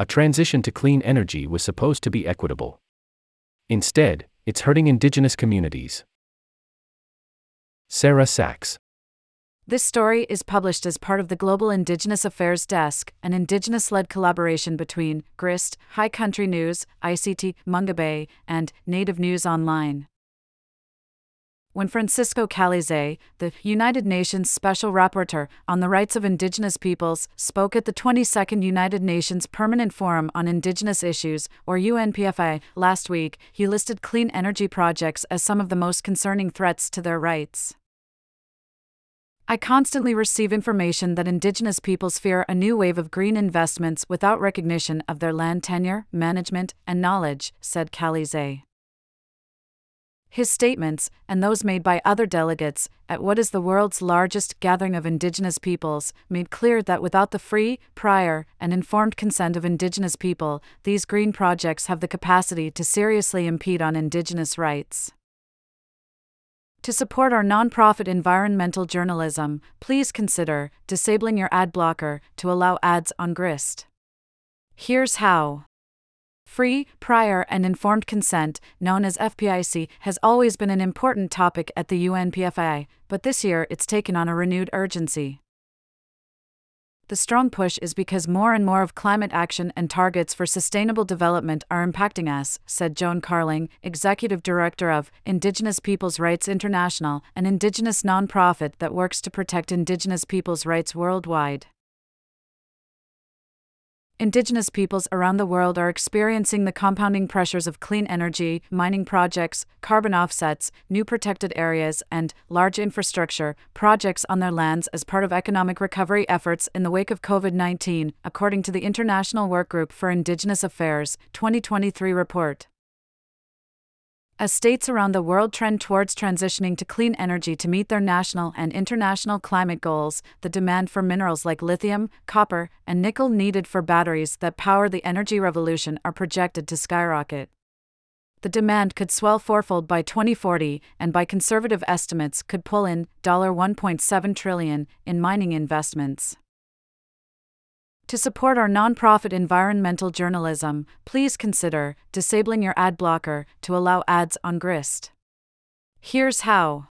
A transition to clean energy was supposed to be equitable. Instead, it's hurting indigenous communities. Sarah Sax. This story is published as part of the Global Indigenous Affairs Desk, an Indigenous led collaboration between GRIST, High Country News, ICT, Mongabay, and Native News Online. When Francisco Calí Tzay, the United Nations Special Rapporteur on the Rights of Indigenous Peoples, spoke at the 22nd United Nations Permanent Forum on Indigenous Issues, or UNPFI, last week, he listed clean energy projects as some of the most concerning threats to their rights. I constantly receive information that Indigenous peoples fear a new wave of green investments without recognition of their land tenure, management, and knowledge, said Calí Tzay. His statements, and those made by other delegates, at what is the world's largest gathering of Indigenous peoples, made clear that without the free, prior, and informed consent of Indigenous people, these green projects have the capacity to seriously impede on Indigenous rights. To support our nonprofit environmental journalism, please consider disabling your ad blocker to allow ads on GRIST. Here's how. Free, prior, and informed consent, known as FPIC, has always been an important topic at the UNPFI, but this year it's taken on a renewed urgency. The strong push is because more and more of climate action and targets for sustainable development are impacting us, said Joan Carling, Executive Director of Indigenous Peoples' Rights International, an Indigenous nonprofit that works to protect Indigenous peoples' rights worldwide. Indigenous peoples around the world are experiencing the compounding pressures of clean energy, mining projects, carbon offsets, new protected areas, and large infrastructure projects on their lands as part of economic recovery efforts in the wake of COVID 19, according to the International Workgroup for Indigenous Affairs 2023 report. As states around the world trend towards transitioning to clean energy to meet their national and international climate goals, the demand for minerals like lithium, copper, and nickel needed for batteries that power the energy revolution are projected to skyrocket. The demand could swell fourfold by 2040 and by conservative estimates could pull in $1.7 trillion in mining investments. To support our nonprofit environmental journalism, please consider disabling your ad blocker to allow ads on GRIST. Here's how.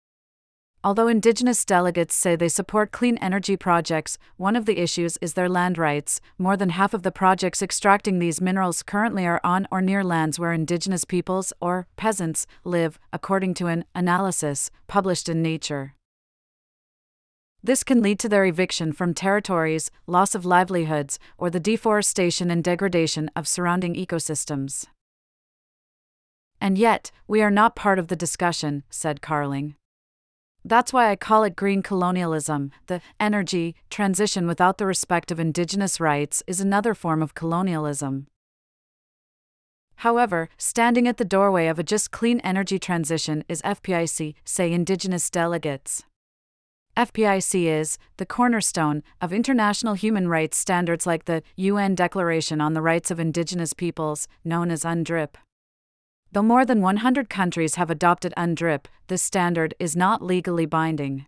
Although Indigenous delegates say they support clean energy projects, one of the issues is their land rights. More than half of the projects extracting these minerals currently are on or near lands where Indigenous peoples, or peasants, live, according to an analysis published in Nature. This can lead to their eviction from territories, loss of livelihoods, or the deforestation and degradation of surrounding ecosystems. And yet, we are not part of the discussion, said Carling. That's why I call it green colonialism. The energy transition without the respect of indigenous rights is another form of colonialism. However, standing at the doorway of a just clean energy transition is FPIC, say indigenous delegates. FPIC is the cornerstone of international human rights standards like the UN Declaration on the Rights of Indigenous Peoples, known as UNDRIP. Though more than 100 countries have adopted UNDRIP, this standard is not legally binding.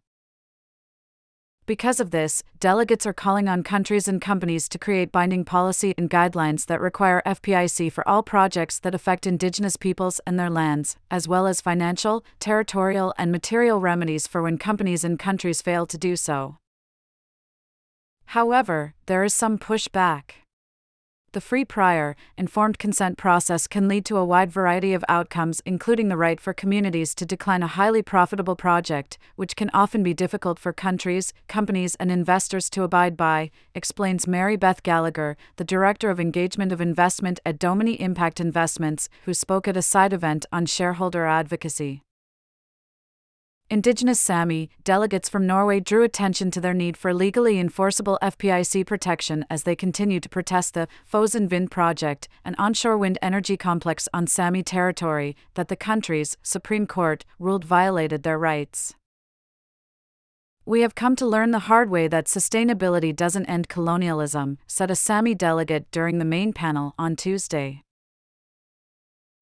Because of this, delegates are calling on countries and companies to create binding policy and guidelines that require FPIC for all projects that affect Indigenous peoples and their lands, as well as financial, territorial, and material remedies for when companies and countries fail to do so. However, there is some pushback. The free prior, informed consent process can lead to a wide variety of outcomes, including the right for communities to decline a highly profitable project, which can often be difficult for countries, companies, and investors to abide by, explains Mary Beth Gallagher, the Director of Engagement of Investment at Domini Impact Investments, who spoke at a side event on shareholder advocacy. Indigenous Sami delegates from Norway drew attention to their need for legally enforceable FPIC protection as they continue to protest the Fosen Vind project, an onshore wind energy complex on Sami territory that the country's Supreme Court ruled violated their rights. We have come to learn the hard way that sustainability doesn't end colonialism, said a Sami delegate during the main panel on Tuesday.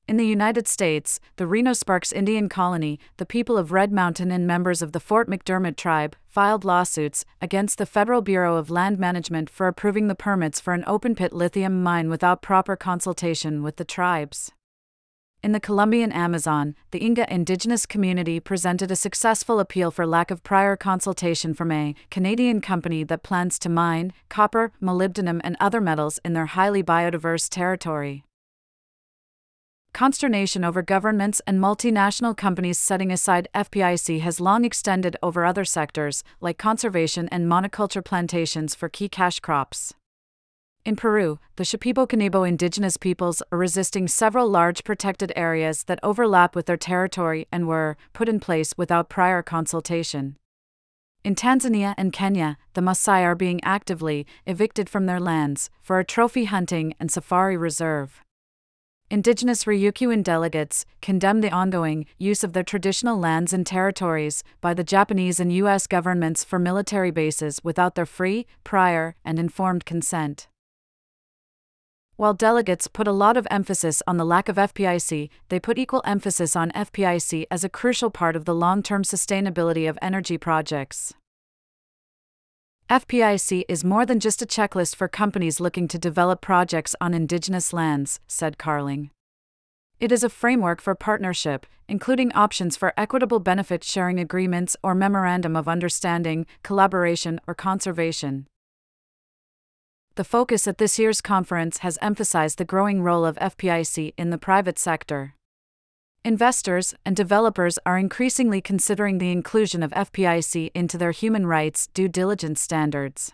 In the United States, the Reno Sparks Indian Colony, the people of Red Mountain, and members of the Fort McDermitt tribe filed lawsuits against the Federal Bureau of Land Management for approving the permits for an open pit lithium mine without proper consultation with the tribes. In the Colombian Amazon, the Inga indigenous community presented a successful appeal for lack of prior consultation from a Canadian company that plans to mine copper, molybdenum, and other metals in their highly biodiverse territory. Consternation over governments and multinational companies setting aside FPIC has long extended over other sectors, like conservation and monoculture plantations for key cash crops. In Peru, the Shipibo Konibo indigenous peoples are resisting several large protected areas that overlap with their territory and were put in place without prior consultation. In Tanzania and Kenya, the Maasai are being actively evicted from their lands for a trophy hunting and safari reserve. Indigenous Ryukyuan delegates condemned the ongoing use of their traditional lands and territories by the Japanese and U.S. governments for military bases without their free, prior, and informed consent. While delegates put a lot of emphasis on the lack of FPIC, they put equal emphasis on FPIC as a crucial part of the long term sustainability of energy projects. FPIC is more than just a checklist for companies looking to develop projects on Indigenous lands, said Carling. It is a framework for partnership, including options for equitable benefit sharing agreements or memorandum of understanding, collaboration, or conservation. The focus at this year's conference has emphasized the growing role of FPIC in the private sector. Investors and developers are increasingly considering the inclusion of FPIC into their human rights due diligence standards.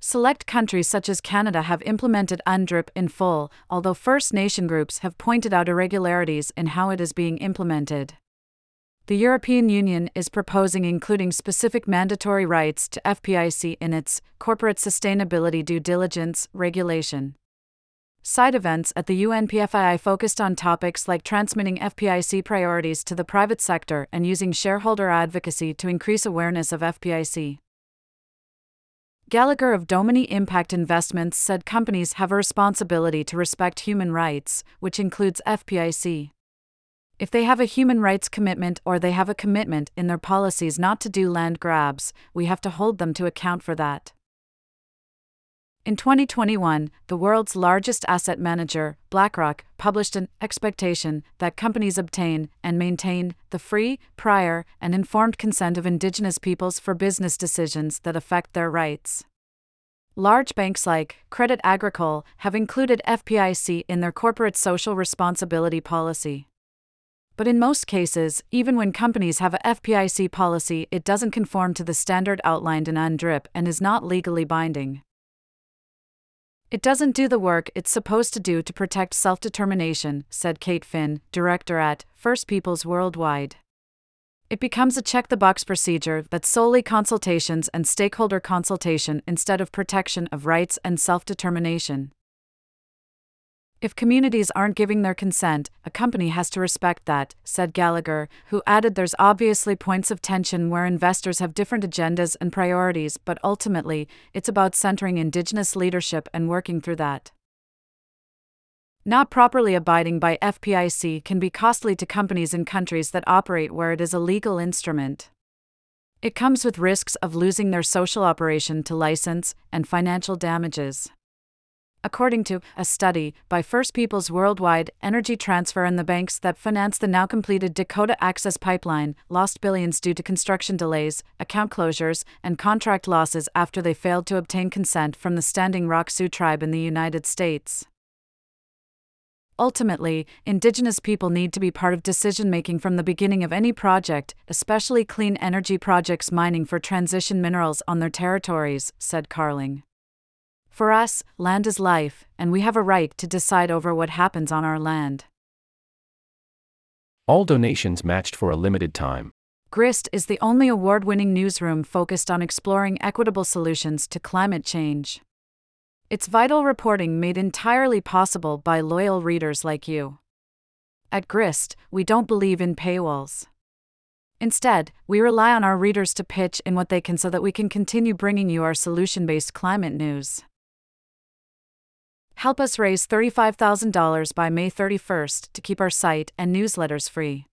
Select countries such as Canada have implemented UNDRIP in full, although First Nation groups have pointed out irregularities in how it is being implemented. The European Union is proposing including specific mandatory rights to FPIC in its corporate sustainability due diligence regulation. Side events at the UNPFII focused on topics like transmitting FPIC priorities to the private sector and using shareholder advocacy to increase awareness of FPIC. Gallagher of Domini Impact Investments said companies have a responsibility to respect human rights, which includes FPIC. If they have a human rights commitment or they have a commitment in their policies not to do land grabs, we have to hold them to account for that. In 2021, the world's largest asset manager, BlackRock, published an expectation that companies obtain and maintain the free, prior, and informed consent of indigenous peoples for business decisions that affect their rights. Large banks like Credit Agricole have included FPIC in their corporate social responsibility policy. But in most cases, even when companies have a FPIC policy, it doesn't conform to the standard outlined in UNDRIP and is not legally binding. It doesn't do the work it's supposed to do to protect self determination, said Kate Finn, director at First Peoples Worldwide. It becomes a check the box procedure that's solely consultations and stakeholder consultation instead of protection of rights and self determination. If communities aren't giving their consent, a company has to respect that, said Gallagher, who added there's obviously points of tension where investors have different agendas and priorities, but ultimately, it's about centering Indigenous leadership and working through that. Not properly abiding by FPIC can be costly to companies in countries that operate where it is a legal instrument. It comes with risks of losing their social operation to license and financial damages. According to a study by First Peoples Worldwide, Energy Transfer and the banks that finance the now completed Dakota Access Pipeline lost billions due to construction delays, account closures, and contract losses after they failed to obtain consent from the Standing Rock Sioux tribe in the United States. Ultimately, Indigenous people need to be part of decision making from the beginning of any project, especially clean energy projects mining for transition minerals on their territories, said Carling. For us, land is life, and we have a right to decide over what happens on our land. All donations matched for a limited time. GRIST is the only award winning newsroom focused on exploring equitable solutions to climate change. It's vital reporting made entirely possible by loyal readers like you. At GRIST, we don't believe in paywalls. Instead, we rely on our readers to pitch in what they can so that we can continue bringing you our solution based climate news. Help us raise $35,000 by May 31st to keep our site and newsletters free.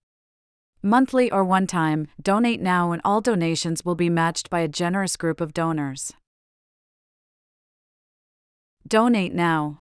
Monthly or one time, donate now and all donations will be matched by a generous group of donors. Donate now.